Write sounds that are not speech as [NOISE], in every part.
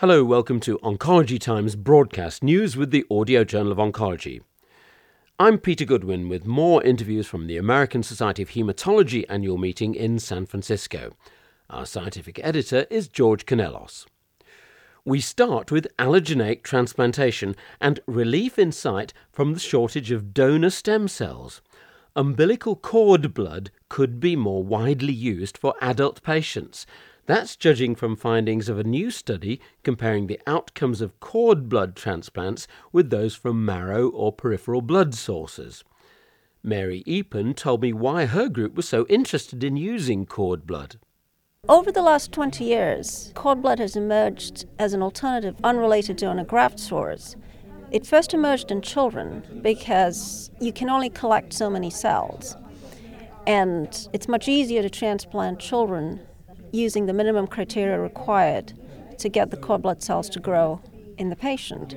Hello, welcome to Oncology Times broadcast news with the Audio Journal of Oncology. I'm Peter Goodwin with more interviews from the American Society of Hematology annual meeting in San Francisco. Our scientific editor is George Canellos. We start with allogeneic transplantation and relief in sight from the shortage of donor stem cells. Umbilical cord blood could be more widely used for adult patients. That's judging from findings of a new study comparing the outcomes of cord blood transplants with those from marrow or peripheral blood sources. Mary Eapen told me why her group was so interested in using cord blood. Over the last 20 years, cord blood has emerged as an alternative unrelated donor graft source. It first emerged in children because you can only collect so many cells. And it's much easier to transplant children using the minimum criteria required to get the cord blood cells to grow in the patient.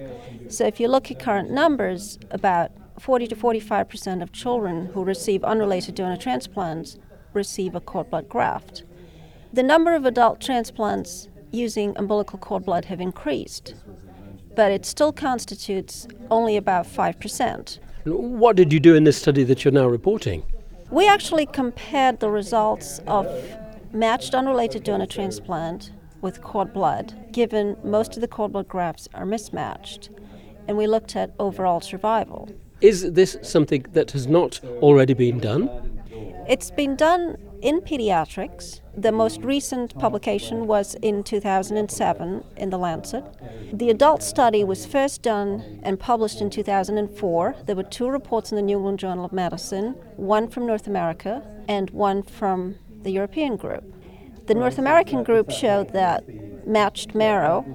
So if you look at current numbers, about 40 to 45 percent of children who receive unrelated donor transplants receive a cord blood graft. The number of adult transplants using umbilical cord blood have increased, but it still constitutes only about 5%. What did you do in this study that you're now reporting? We actually compared the results of matched unrelated donor transplant with cord blood, given most of the cord blood grafts are mismatched, and we looked at overall survival. Is this something that has not already been done? It's been done in pediatrics. The most recent publication was in 2007 in The Lancet. The adult study was first done and published in 2004. There were two reports in the New England Journal of Medicine, one from North America and one from the European group. The North American group showed that matched marrow,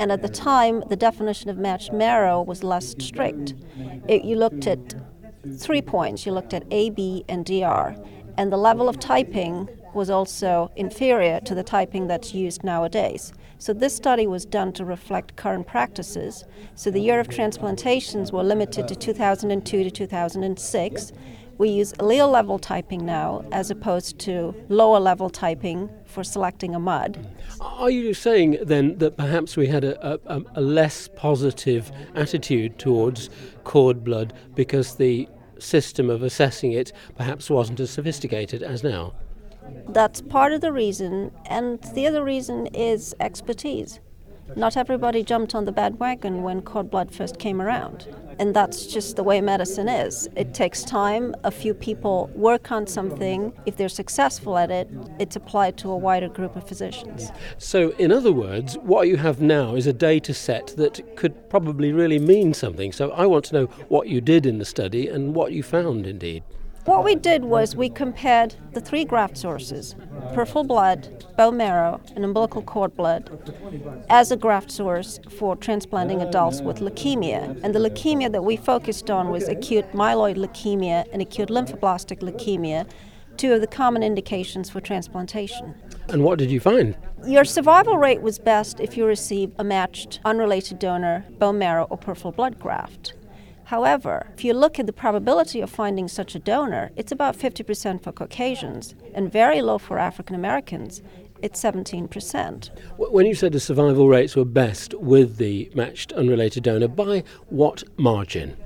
and at the time, the definition of matched marrow was less strict. It, you looked at three points you looked at A, B, and DR, and the level of typing was also inferior to the typing that's used nowadays. So this study was done to reflect current practices. So the year of transplantations were limited to 2002 to 2006 we use allele level typing now as opposed to lower level typing for selecting a MUD. Are you saying then that perhaps we had a, a, a less positive attitude towards cord blood because the system of assessing it perhaps wasn't as sophisticated as now? That's part of the reason, and the other reason is expertise. Not everybody jumped on the bandwagon when cord blood first came around. And that's just the way medicine is. It takes time. A few people work on something. If they're successful at it, it's applied to a wider group of physicians. So, in other words, what you have now is a data set that could probably really mean something. So, I want to know what you did in the study and what you found indeed. What we did was we compared the three graft sources peripheral blood, bone marrow, and umbilical cord blood as a graft source for transplanting adults with leukemia. And the leukemia that we focused on was acute myeloid leukemia and acute lymphoblastic leukemia, two of the common indications for transplantation. And what did you find? Your survival rate was best if you received a matched, unrelated donor, bone marrow, or peripheral blood graft. However, if you look at the probability of finding such a donor, it's about 50% for Caucasians and very low for African Americans. It's 17%. When you said the survival rates were best with the matched unrelated donor, by what margin?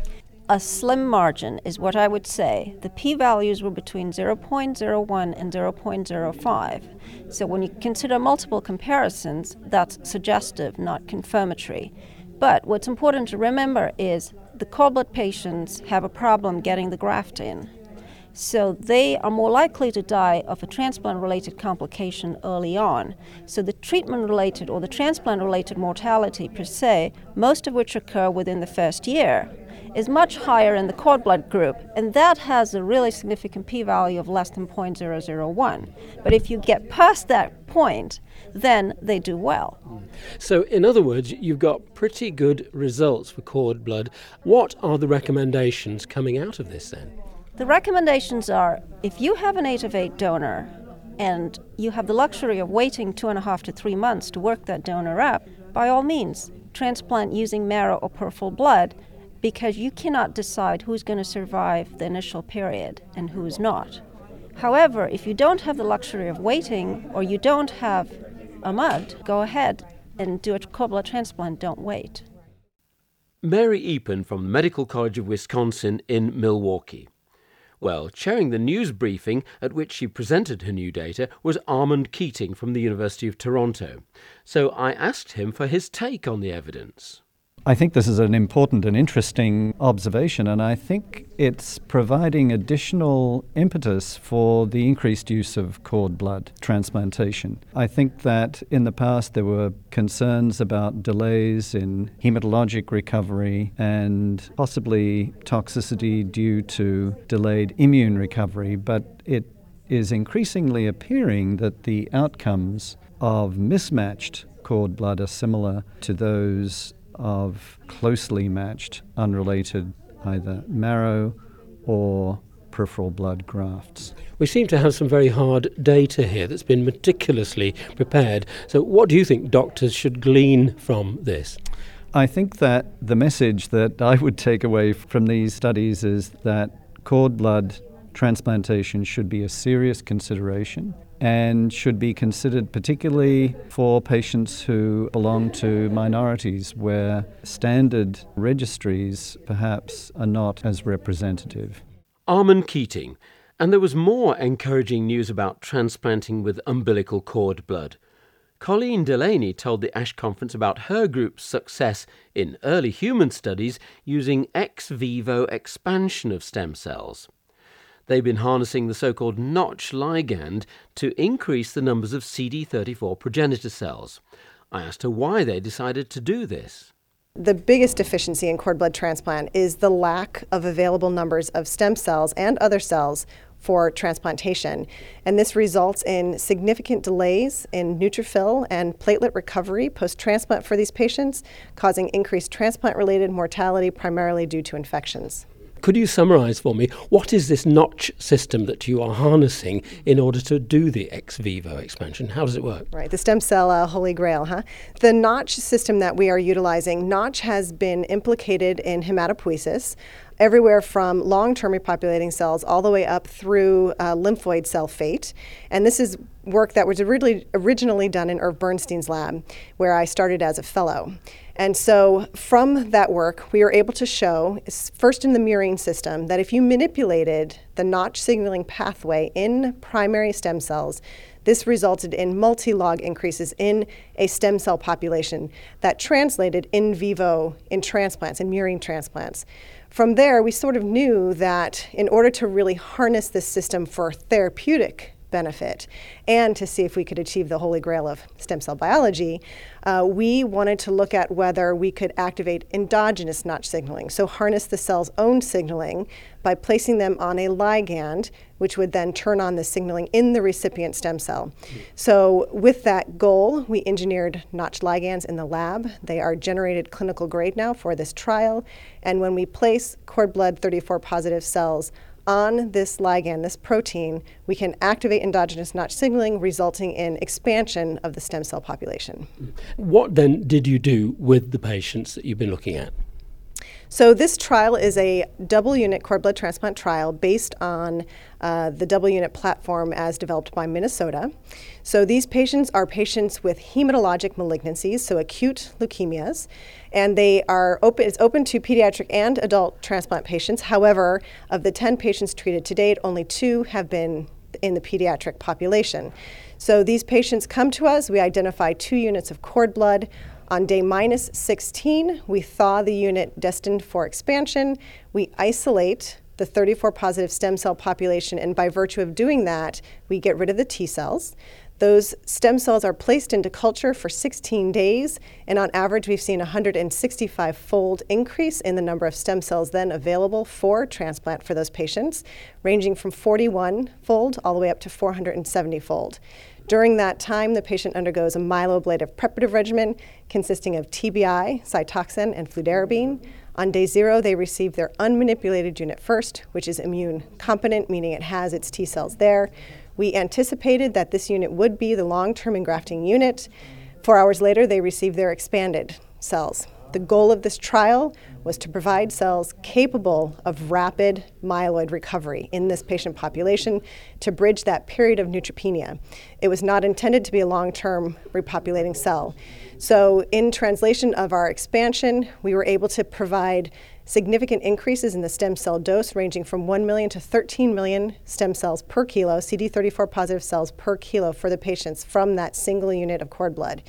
A slim margin is what I would say. The p values were between 0.01 and 0.05. So when you consider multiple comparisons, that's suggestive, not confirmatory. But what's important to remember is the cord blood patients have a problem getting the graft in. So they are more likely to die of a transplant related complication early on. So the treatment related or the transplant related mortality per se, most of which occur within the first year, is much higher in the cord blood group, and that has a really significant p value of less than 0.001. But if you get past that point, then they do well. So, in other words, you've got pretty good results for cord blood. What are the recommendations coming out of this then? The recommendations are if you have an 8 of 8 donor and you have the luxury of waiting two and a half to three months to work that donor up, by all means, transplant using marrow or peripheral blood because you cannot decide who's going to survive the initial period and who's not. However, if you don't have the luxury of waiting or you don't have a MUD, go ahead, and do a blood transplant, don't wait. Mary Eapen from the Medical College of Wisconsin in Milwaukee. Well, chairing the news briefing at which she presented her new data was Armand Keating from the University of Toronto. So I asked him for his take on the evidence. I think this is an important and interesting observation, and I think it's providing additional impetus for the increased use of cord blood transplantation. I think that in the past there were concerns about delays in hematologic recovery and possibly toxicity due to delayed immune recovery, but it is increasingly appearing that the outcomes of mismatched cord blood are similar to those of closely matched, unrelated either marrow or peripheral blood grafts. We seem to have some very hard data here that's been meticulously prepared. So, what do you think doctors should glean from this? I think that the message that I would take away from these studies is that cord blood transplantation should be a serious consideration and should be considered particularly for patients who belong to minorities where standard registries perhaps are not as representative. Armand Keating, and there was more encouraging news about transplanting with umbilical cord blood. Colleen Delaney told the ASH conference about her group's success in early human studies using ex vivo expansion of stem cells. They've been harnessing the so called Notch ligand to increase the numbers of CD34 progenitor cells. I asked her why they decided to do this. The biggest deficiency in cord blood transplant is the lack of available numbers of stem cells and other cells for transplantation. And this results in significant delays in neutrophil and platelet recovery post transplant for these patients, causing increased transplant related mortality primarily due to infections. Could you summarize for me what is this notch system that you are harnessing in order to do the ex vivo expansion? How does it work? Right, the stem cell uh, holy grail, huh? The notch system that we are utilizing, notch has been implicated in hematopoiesis everywhere from long term repopulating cells all the way up through uh, lymphoid cell fate. And this is work that was originally, originally done in Irv Bernstein's lab, where I started as a fellow. And so from that work, we were able to show, first in the murine system, that if you manipulated the notch signaling pathway in primary stem cells, this resulted in multi log increases in a stem cell population that translated in vivo in transplants, in murine transplants. From there, we sort of knew that in order to really harness this system for therapeutic benefit and to see if we could achieve the holy grail of stem cell biology, uh, we wanted to look at whether we could activate endogenous notch signaling, so harness the cell's own signaling by placing them on a ligand, which would then turn on the signaling in the recipient stem cell. So, with that goal, we engineered notch ligands in the lab. They are generated clinical grade now for this trial. And when we place cord blood 34 positive cells on this ligand, this protein, we can activate endogenous notch signaling, resulting in expansion of the stem cell population. What then did you do with the patients that you've been looking at? So, this trial is a double unit cord blood transplant trial based on uh, the double unit platform as developed by Minnesota. So, these patients are patients with hematologic malignancies, so acute leukemias, and they are open, it's open to pediatric and adult transplant patients. However, of the 10 patients treated to date, only two have been in the pediatric population. So, these patients come to us, we identify two units of cord blood. On day minus 16, we thaw the unit destined for expansion. We isolate the 34 positive stem cell population, and by virtue of doing that, we get rid of the T cells. Those stem cells are placed into culture for 16 days, and on average, we've seen a 165 fold increase in the number of stem cells then available for transplant for those patients, ranging from 41 fold all the way up to 470 fold. During that time, the patient undergoes a myeloablative preparative regimen consisting of TBI, Cytoxan, and fludarabine. On day zero, they receive their unmanipulated unit first, which is immune competent, meaning it has its T cells there. We anticipated that this unit would be the long term engrafting unit. Four hours later, they receive their expanded cells. The goal of this trial was to provide cells capable of rapid myeloid recovery in this patient population to bridge that period of neutropenia. It was not intended to be a long term repopulating cell. So, in translation of our expansion, we were able to provide significant increases in the stem cell dose, ranging from 1 million to 13 million stem cells per kilo, CD34 positive cells per kilo for the patients from that single unit of cord blood.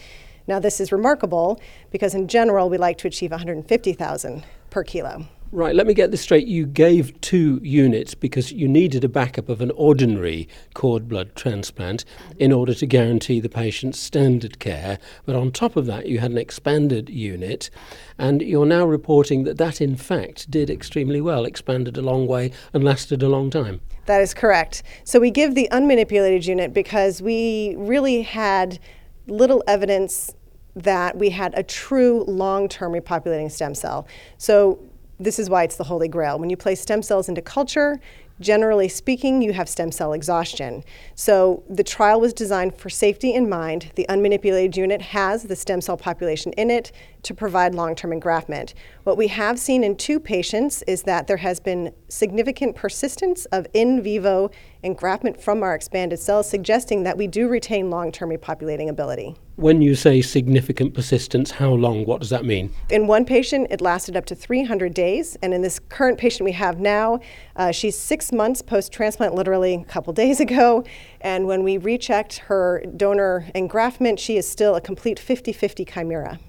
Now, this is remarkable because in general, we like to achieve 150,000 per kilo. Right, let me get this straight. You gave two units because you needed a backup of an ordinary cord blood transplant in order to guarantee the patient's standard care. But on top of that, you had an expanded unit, and you're now reporting that that in fact did extremely well, expanded a long way, and lasted a long time. That is correct. So we give the unmanipulated unit because we really had little evidence that we had a true long term repopulating stem cell. So this is why it's the holy grail. When you place stem cells into culture, generally speaking, you have stem cell exhaustion. So the trial was designed for safety in mind. The unmanipulated unit has the stem cell population in it to provide long term engraftment. What we have seen in two patients is that there has been significant persistence of in vivo engraftment from our expanded cells, suggesting that we do retain long term repopulating ability. When you say significant persistence, how long? What does that mean? In one patient, it lasted up to 300 days. And in this current patient we have now, uh, she's six months post transplant, literally a couple days [LAUGHS] ago. And when we rechecked her donor engraftment, she is still a complete 50 50 chimera.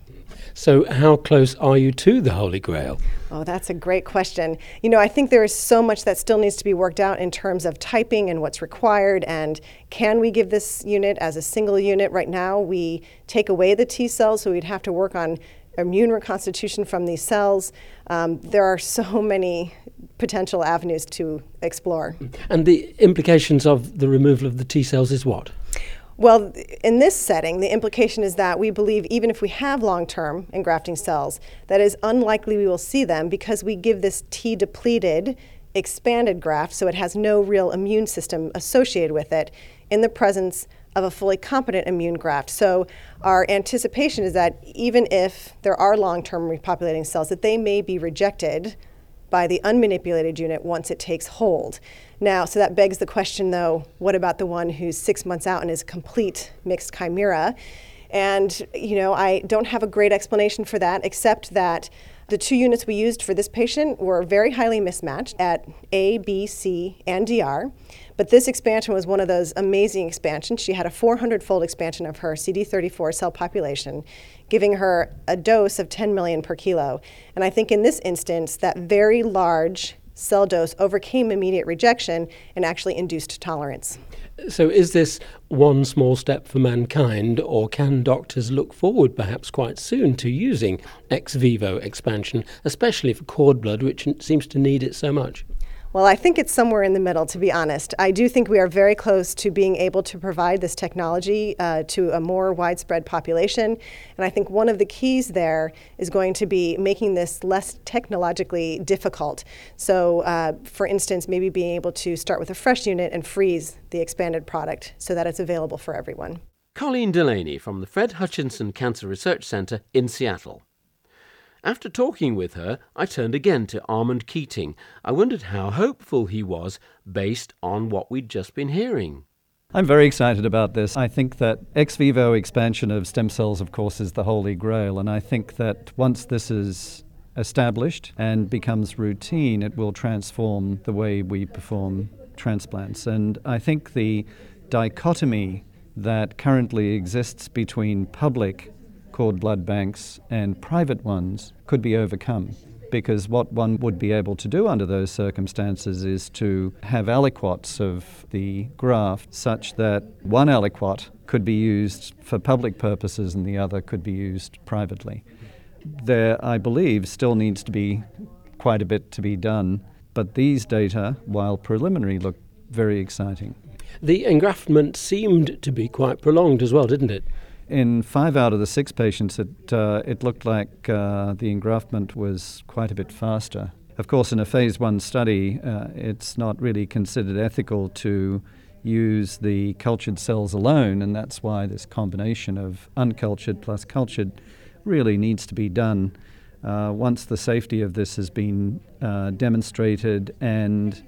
So, how close are you to the Holy Grail? Oh, that's a great question. You know, I think there is so much that still needs to be worked out in terms of typing and what's required. And can we give this unit as a single unit? Right now, we take away the T cells, so we'd have to work on immune reconstitution from these cells. Um, there are so [LAUGHS] many potential avenues to explore. And the implications of the removal of the T cells is what? Well, in this setting, the implication is that we believe even if we have long term engrafting cells, that is unlikely we will see them because we give this T depleted, expanded graft, so it has no real immune system associated with it, in the presence of a fully competent immune graft. So our anticipation is that even if there are long term repopulating cells, that they may be rejected by the unmanipulated unit once it takes hold. Now, so that begs the question though what about the one who's six months out and is complete mixed chimera? And, you know, I don't have a great explanation for that except that the two units we used for this patient were very highly mismatched at A, B, C, and DR. But this expansion was one of those amazing expansions. She had a 400 fold expansion of her CD34 cell population, giving her a dose of 10 million per kilo. And I think in this instance, that very large cell dose overcame immediate rejection and actually induced tolerance. So, is this one small step for mankind, or can doctors look forward perhaps quite soon to using ex vivo expansion, especially for cord blood, which seems to need it so much? Well, I think it's somewhere in the middle, to be honest. I do think we are very close to being able to provide this technology uh, to a more widespread population. And I think one of the keys there is going to be making this less technologically difficult. So, uh, for instance, maybe being able to start with a fresh unit and freeze the expanded product so that it's available for everyone. Colleen Delaney from the Fred Hutchinson Cancer Research Center in Seattle. After talking with her, I turned again to Armand Keating. I wondered how hopeful he was based on what we'd just been hearing. I'm very excited about this. I think that ex vivo expansion of stem cells, of course, is the holy grail. And I think that once this is established and becomes routine, it will transform the way we perform transplants. And I think the dichotomy that currently exists between public cord blood banks and private ones could be overcome. Because what one would be able to do under those circumstances is to have aliquots of the graft such that one aliquot could be used for public purposes and the other could be used privately. There, I believe, still needs to be quite a bit to be done, but these data, while preliminary, look very exciting. The engraftment seemed to be quite prolonged as well, didn't it? In five out of the six patients, it, uh, it looked like uh, the engraftment was quite a bit faster. Of course, in a phase one study, uh, it's not really considered ethical to use the cultured cells alone, and that's why this combination of uncultured plus cultured really needs to be done. Uh, once the safety of this has been uh, demonstrated and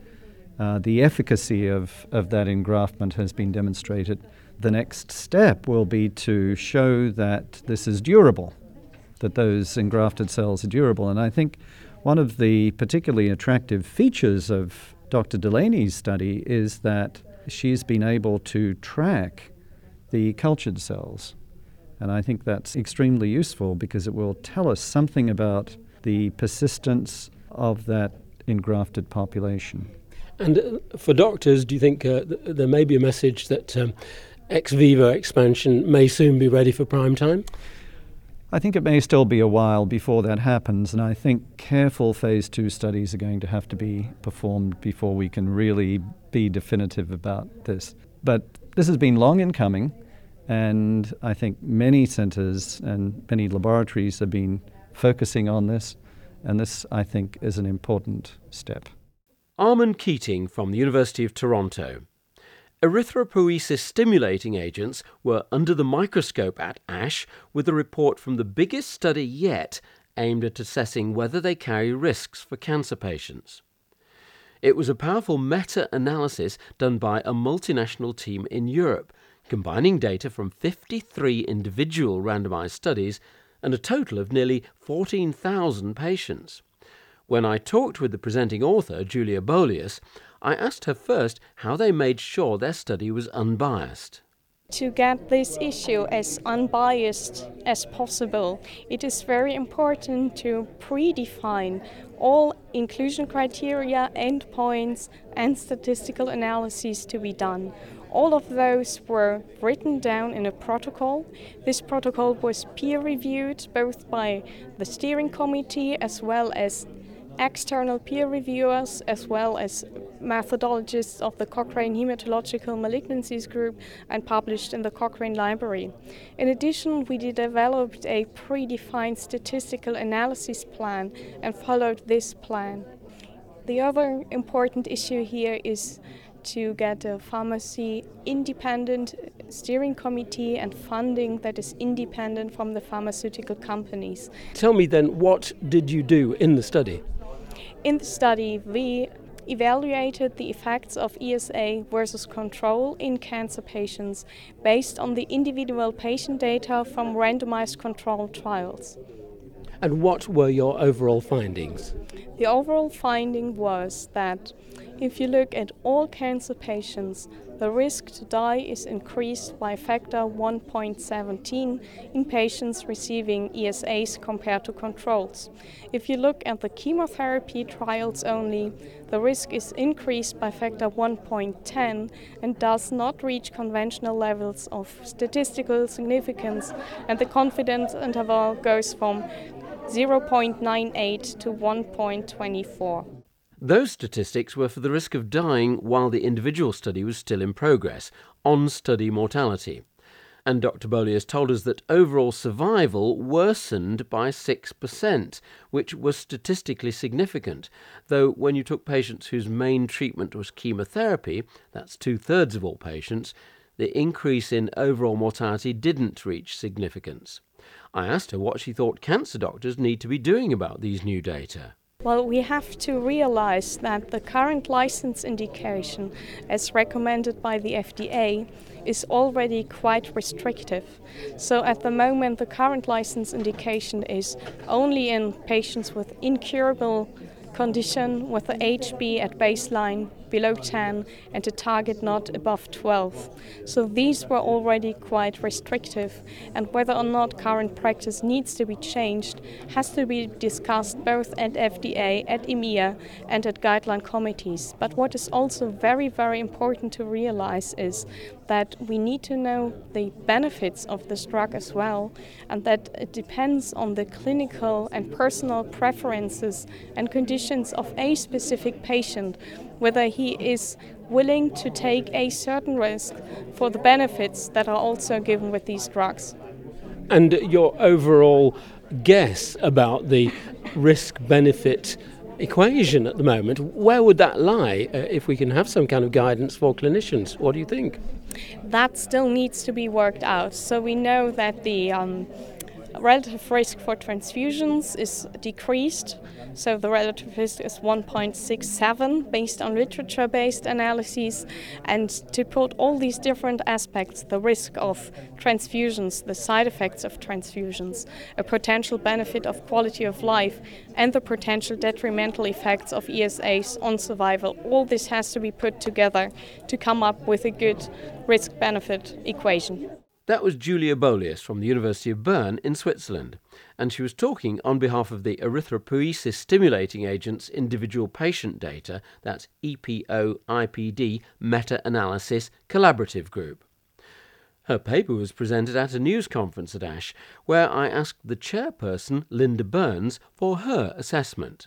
uh, the efficacy of, of that engraftment has been demonstrated, the next step will be to show that this is durable, that those engrafted cells are durable. And I think one of the particularly attractive features of Dr. Delaney's study is that she's been able to track the cultured cells. And I think that's extremely useful because it will tell us something about the persistence of that engrafted population. And uh, for doctors, do you think uh, th- there may be a message that um, ex vivo expansion may soon be ready for prime time? I think it may still be a while before that happens, and I think careful phase two studies are going to have to be performed before we can really be definitive about this. But this has been long in coming, and I think many centers and many laboratories have been focusing on this, and this, I think, is an important step. Armand Keating from the University of Toronto. Erythropoiesis stimulating agents were under the microscope at ASH with a report from the biggest study yet aimed at assessing whether they carry risks for cancer patients. It was a powerful meta analysis done by a multinational team in Europe, combining data from 53 individual randomized studies and a total of nearly 14,000 patients. When I talked with the presenting author, Julia Bohlius, I asked her first how they made sure their study was unbiased. To get this issue as unbiased as possible, it is very important to predefine all inclusion criteria, endpoints, and statistical analyses to be done. All of those were written down in a protocol. This protocol was peer reviewed both by the steering committee as well as external peer reviewers as well as methodologists of the Cochrane Hematological Malignancies Group and published in the Cochrane Library. In addition, we developed a predefined statistical analysis plan and followed this plan. The other important issue here is to get a pharmacy independent steering committee and funding that is independent from the pharmaceutical companies. Tell me then, what did you do in the study? In the study, we evaluated the effects of ESA versus control in cancer patients based on the individual patient data from randomized controlled trials. And what were your overall findings? The overall finding was that if you look at all cancer patients, the risk to die is increased by factor 1.17 in patients receiving ESAs compared to controls. If you look at the chemotherapy trials only, the risk is increased by factor 1.10 and does not reach conventional levels of statistical significance, and the confidence interval goes from 0.98 to 1.24. Those statistics were for the risk of dying while the individual study was still in progress, on study mortality. And Dr. Bohlius told us that overall survival worsened by 6%, which was statistically significant, though when you took patients whose main treatment was chemotherapy, that's two thirds of all patients, the increase in overall mortality didn't reach significance. I asked her what she thought cancer doctors need to be doing about these new data. Well, we have to realize that the current license indication, as recommended by the FDA, is already quite restrictive. So, at the moment, the current license indication is only in patients with incurable condition with the HB at baseline below 10 and a target not above 12. So these were already quite restrictive, and whether or not current practice needs to be changed has to be discussed both at FDA, at EMEA, and at guideline committees. But what is also very, very important to realize is that we need to know the benefits of this drug as well, and that it depends on the clinical and personal preferences and conditions of a specific patient whether he is willing to take a certain risk for the benefits that are also given with these drugs. And your overall guess about the risk benefit equation at the moment, where would that lie uh, if we can have some kind of guidance for clinicians? What do you think? That still needs to be worked out. So we know that the um, relative risk for transfusions is decreased. So the relative risk is 1.67 based on literature based analyses. And to put all these different aspects the risk of transfusions, the side effects of transfusions, a potential benefit of quality of life, and the potential detrimental effects of ESAs on survival all this has to be put together to come up with a good risk benefit equation. That was Julia Bohlius from the University of Bern in Switzerland, and she was talking on behalf of the erythropoiesis stimulating agents individual patient data, that's EPO IPD meta analysis collaborative group. Her paper was presented at a news conference at ASH, where I asked the chairperson, Linda Burns, for her assessment.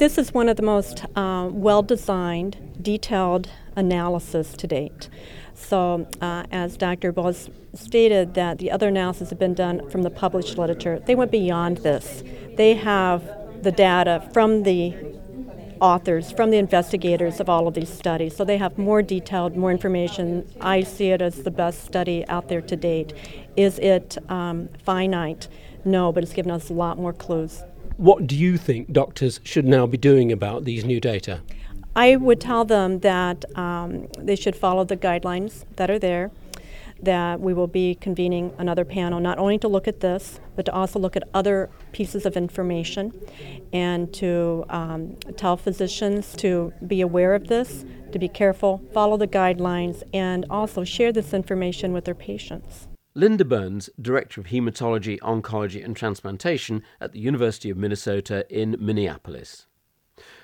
This is one of the most uh, well designed, detailed analysis to date. So, uh, as Dr. Bose stated, that the other analyses have been done from the published literature. They went beyond this. They have the data from the authors, from the investigators of all of these studies. So they have more detailed, more information. I see it as the best study out there to date. Is it um, finite? No, but it's given us a lot more clues. What do you think doctors should now be doing about these new data? I would tell them that um, they should follow the guidelines that are there, that we will be convening another panel not only to look at this, but to also look at other pieces of information and to um, tell physicians to be aware of this, to be careful, follow the guidelines, and also share this information with their patients. Linda Burns, Director of Hematology, Oncology and Transplantation at the University of Minnesota in Minneapolis.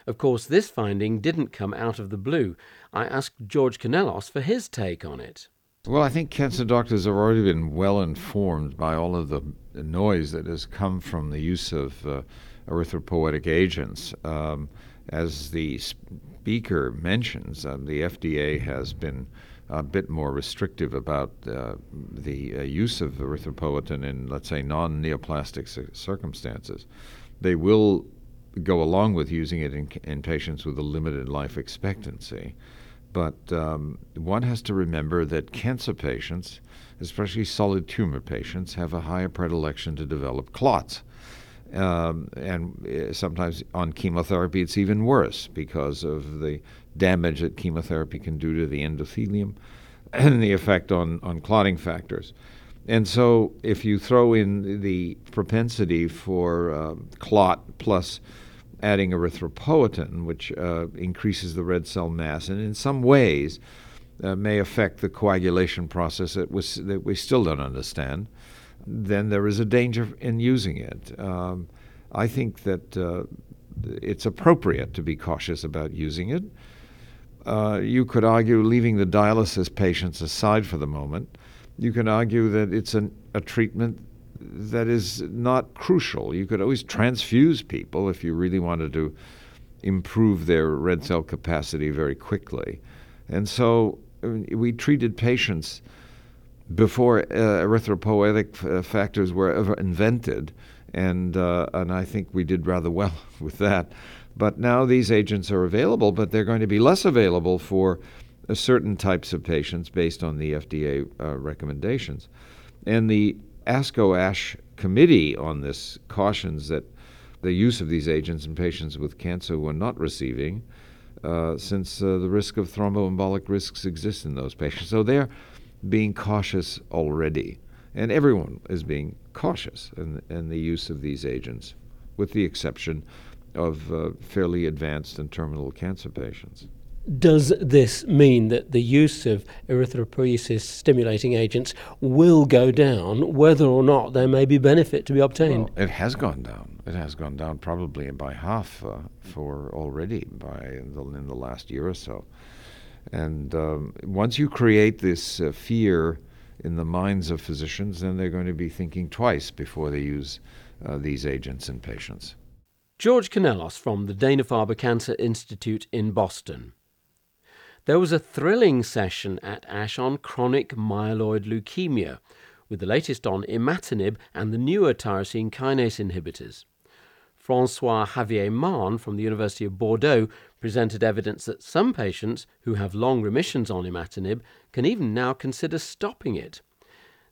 Of course, this finding didn't come out of the blue. I asked George Canellos for his take on it. Well, I think cancer doctors have already been well informed by all of the noise that has come from the use of uh, erythropoietic agents. Um, as the speaker mentions, uh, the FDA has been a bit more restrictive about uh, the uh, use of erythropoietin in, let's say, non neoplastic circumstances. They will go along with using it in, in patients with a limited life expectancy. But um, one has to remember that cancer patients, especially solid tumor patients, have a higher predilection to develop clots. Um, and uh, sometimes on chemotherapy, it's even worse because of the damage that chemotherapy can do to the endothelium [CLEARS THROAT] and the effect on, on clotting factors. And so, if you throw in the propensity for uh, clot plus adding erythropoietin, which uh, increases the red cell mass, and in some ways uh, may affect the coagulation process that, was, that we still don't understand, then there is a danger in using it. Um, I think that uh, it's appropriate to be cautious about using it. Uh, you could argue, leaving the dialysis patients aside for the moment, you can argue that it's an, a treatment that is not crucial. You could always transfuse people if you really wanted to improve their red cell capacity very quickly. And so I mean, we treated patients before uh, erythropoietic uh, factors were ever invented, and uh, and I think we did rather well [LAUGHS] with that. But now these agents are available, but they're going to be less available for uh, certain types of patients based on the FDA uh, recommendations. And the ASCO ASH committee on this cautions that the use of these agents in patients with cancer were not receiving, uh, since uh, the risk of thromboembolic risks exists in those patients. So they're being cautious already. And everyone is being cautious in, in the use of these agents, with the exception of uh, fairly advanced and terminal cancer patients. Does this mean that the use of erythropoiesis stimulating agents will go down, whether or not there may be benefit to be obtained? Well, it has gone down. It has gone down probably by half uh, for already by the, in the last year or so. And um, once you create this uh, fear in the minds of physicians, then they're going to be thinking twice before they use uh, these agents in patients. George Canellos from the Dana Farber Cancer Institute in Boston. There was a thrilling session at ASH on chronic myeloid leukemia, with the latest on imatinib and the newer tyrosine kinase inhibitors. Francois Xavier Mahon from the University of Bordeaux presented evidence that some patients who have long remissions on imatinib can even now consider stopping it.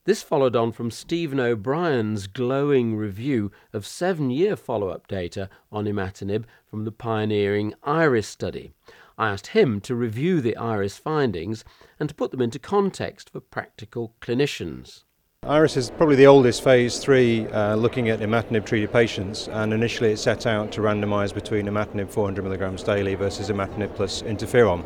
This followed on from Stephen O'Brien's glowing review of seven year follow up data on imatinib from the pioneering IRIS study. I asked him to review the IRIS findings and to put them into context for practical clinicians. IRIS is probably the oldest phase three uh, looking at imatinib treated patients, and initially it set out to randomise between imatinib 400 milligrams daily versus imatinib plus interferon.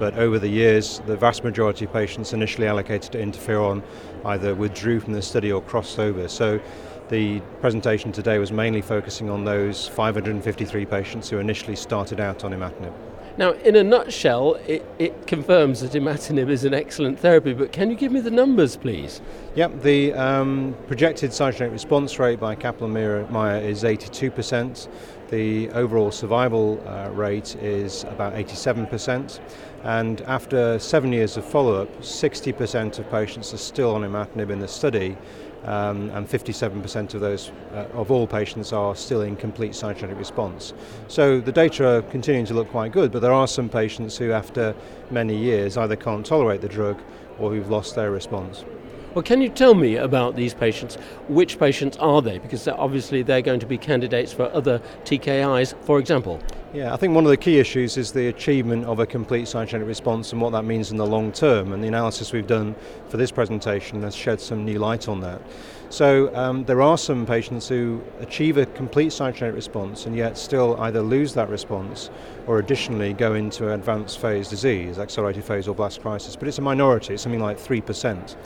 But over the years, the vast majority of patients initially allocated to interferon either withdrew from the study or crossed over. So the presentation today was mainly focusing on those 553 patients who initially started out on imatinib. Now, in a nutshell, it, it confirms that imatinib is an excellent therapy, but can you give me the numbers, please? Yep, the um, projected cytogenetic response rate by Kaplan-Meier is 82%. The overall survival uh, rate is about 87%. And after seven years of follow-up, 60% of patients are still on imatinib in the study, um, and 57% of those uh, of all patients are still in complete cytogenetic response. So the data are continuing to look quite good, but there are some patients who, after many years, either can't tolerate the drug or who've lost their response. Well, can you tell me about these patients? Which patients are they? Because obviously they're going to be candidates for other TKIs, for example. Yeah, I think one of the key issues is the achievement of a complete cytogenetic response and what that means in the long term. And the analysis we've done for this presentation has shed some new light on that. So um, there are some patients who achieve a complete cytogenetic response and yet still either lose that response or additionally go into advanced phase disease, accelerated phase or blast crisis. But it's a minority, it's something like 3%.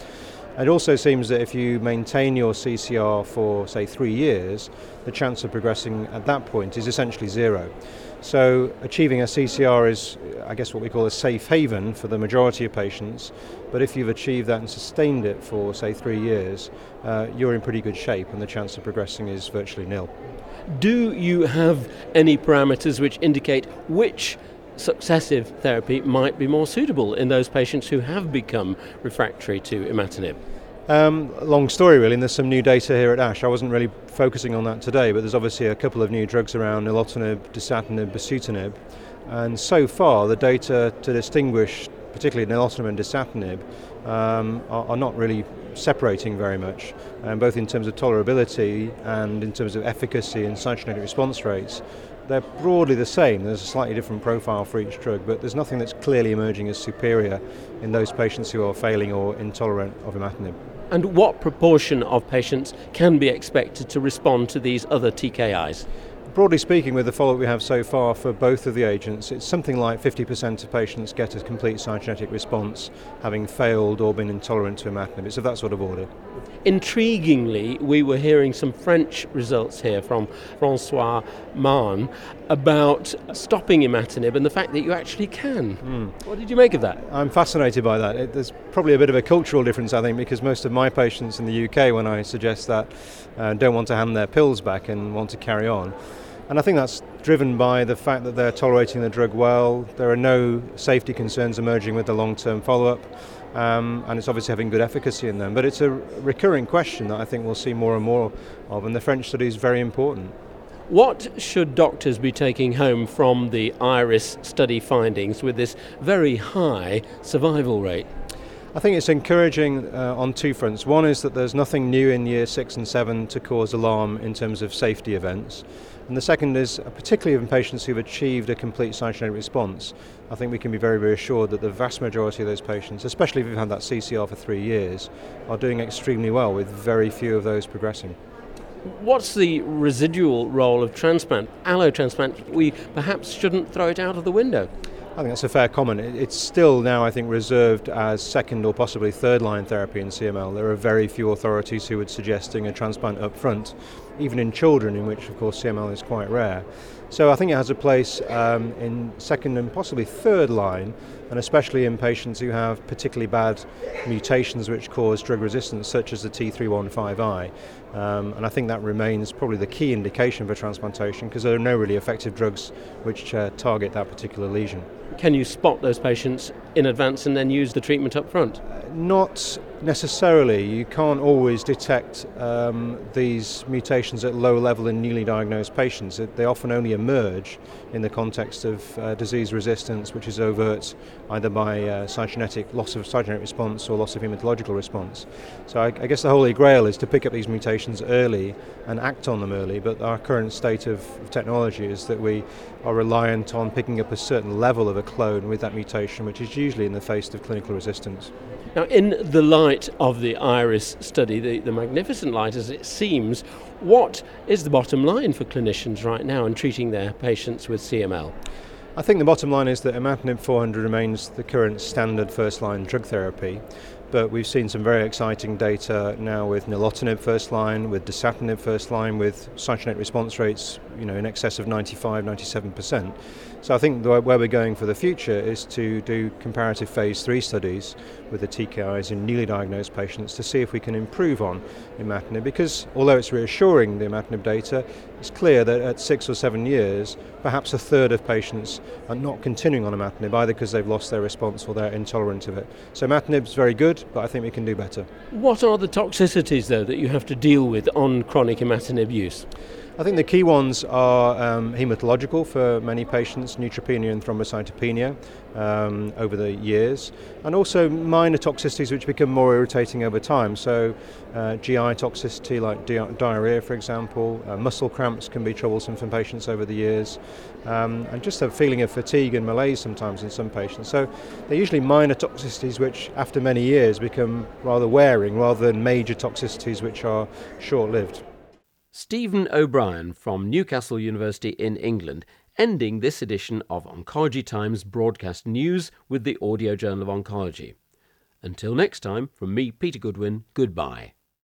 It also seems that if you maintain your CCR for, say, three years, the chance of progressing at that point is essentially zero. So, achieving a CCR is, I guess, what we call a safe haven for the majority of patients. But if you've achieved that and sustained it for, say, three years, uh, you're in pretty good shape and the chance of progressing is virtually nil. Do you have any parameters which indicate which successive therapy might be more suitable in those patients who have become refractory to imatinib? Um, long story, really, and there's some new data here at ASH. I wasn't really focusing on that today, but there's obviously a couple of new drugs around nilotinib, dasatinib, bosutinib, and so far the data to distinguish, particularly nilotinib and dasatinib, um, are, are, not really separating very much, um, both in terms of tolerability and in terms of efficacy and cytogenetic response rates. They're broadly the same. There's a slightly different profile for each drug, but there's nothing that's clearly emerging as superior in those patients who are failing or intolerant of imatinib. And what proportion of patients can be expected to respond to these other TKIs? Broadly speaking, with the follow-up we have so far for both of the agents, it's something like 50% of patients get a complete cytogenetic response, having failed or been intolerant to imatinib. It's of that sort of order. Intriguingly, we were hearing some French results here from Francois Mahon about stopping imatinib and the fact that you actually can. Mm. What did you make of that? I'm fascinated by that. It, there's probably a bit of a cultural difference, I think, because most of my patients in the UK, when I suggest that, uh, don't want to hand their pills back and want to carry on. And I think that's driven by the fact that they're tolerating the drug well. There are no safety concerns emerging with the long term follow up. Um, and it's obviously having good efficacy in them. But it's a recurring question that I think we'll see more and more of, and the French study is very important. What should doctors be taking home from the IRIS study findings with this very high survival rate? I think it's encouraging uh, on two fronts. One is that there's nothing new in year six and seven to cause alarm in terms of safety events. And the second is, uh, particularly in patients who've achieved a complete cytogenetic response, I think we can be very reassured that the vast majority of those patients, especially if you've had that CCR for three years, are doing extremely well with very few of those progressing. What's the residual role of transplant, allo transplant? We perhaps shouldn't throw it out of the window. I think that's a fair comment. It's still now, I think, reserved as second or possibly third line therapy in CML. There are very few authorities who would suggesting a transplant up front, even in children, in which, of course, CML is quite rare. So I think it has a place um, in second and possibly third line, and especially in patients who have particularly bad mutations which cause drug resistance, such as the T315I. Um, and I think that remains probably the key indication for transplantation because there are no really effective drugs which uh, target that particular lesion. Can you spot those patients in advance and then use the treatment up front? Not necessarily. You can't always detect um, these mutations at low level in newly diagnosed patients. They often only emerge in the context of uh, disease resistance, which is overt either by uh, cytogenetic loss of cytogenetic response or loss of hematological response. So I, I, guess the holy grail is to pick up these mutations early and act on them early. But our current state of, of technology is that we are reliant on picking up a certain level of a clone with that mutation, which is usually in the face of clinical resistance. Now, in the light of the IRIS study, the, the magnificent light as it seems, what is the bottom line for clinicians right now in treating their patients with CML? I think the bottom line is that imatinib 400 remains the current standard first line drug therapy but we've seen some very exciting data now with nilotinib first line, with dasatinib first line, with cytogenetic response rates, you know, in excess of 95, 97%. So I think where we're going for the future is to do comparative phase three studies with the TKIs in newly diagnosed patients to see if we can improve on imatinib. Because although it's reassuring the imatinib data, it's clear that at six or seven years, perhaps a third of patients are not continuing on imatinib either because they've lost their response or they're intolerant of it. So imatinib is very good, but I think we can do better. What are the toxicities though that you have to deal with on chronic imatinib use? I think the key ones are um, hematological for many patients, neutropenia and thrombocytopenia um, over the years, and also minor toxicities which become more irritating over time. So, uh, GI toxicity like di- diarrhea, for example, uh, muscle cramps can be troublesome for patients over the years, um, and just a feeling of fatigue and malaise sometimes in some patients. So, they're usually minor toxicities which, after many years, become rather wearing rather than major toxicities which are short lived. Stephen O'Brien from Newcastle University in England, ending this edition of Oncology Times broadcast news with the Audio Journal of Oncology. Until next time, from me, Peter Goodwin, goodbye.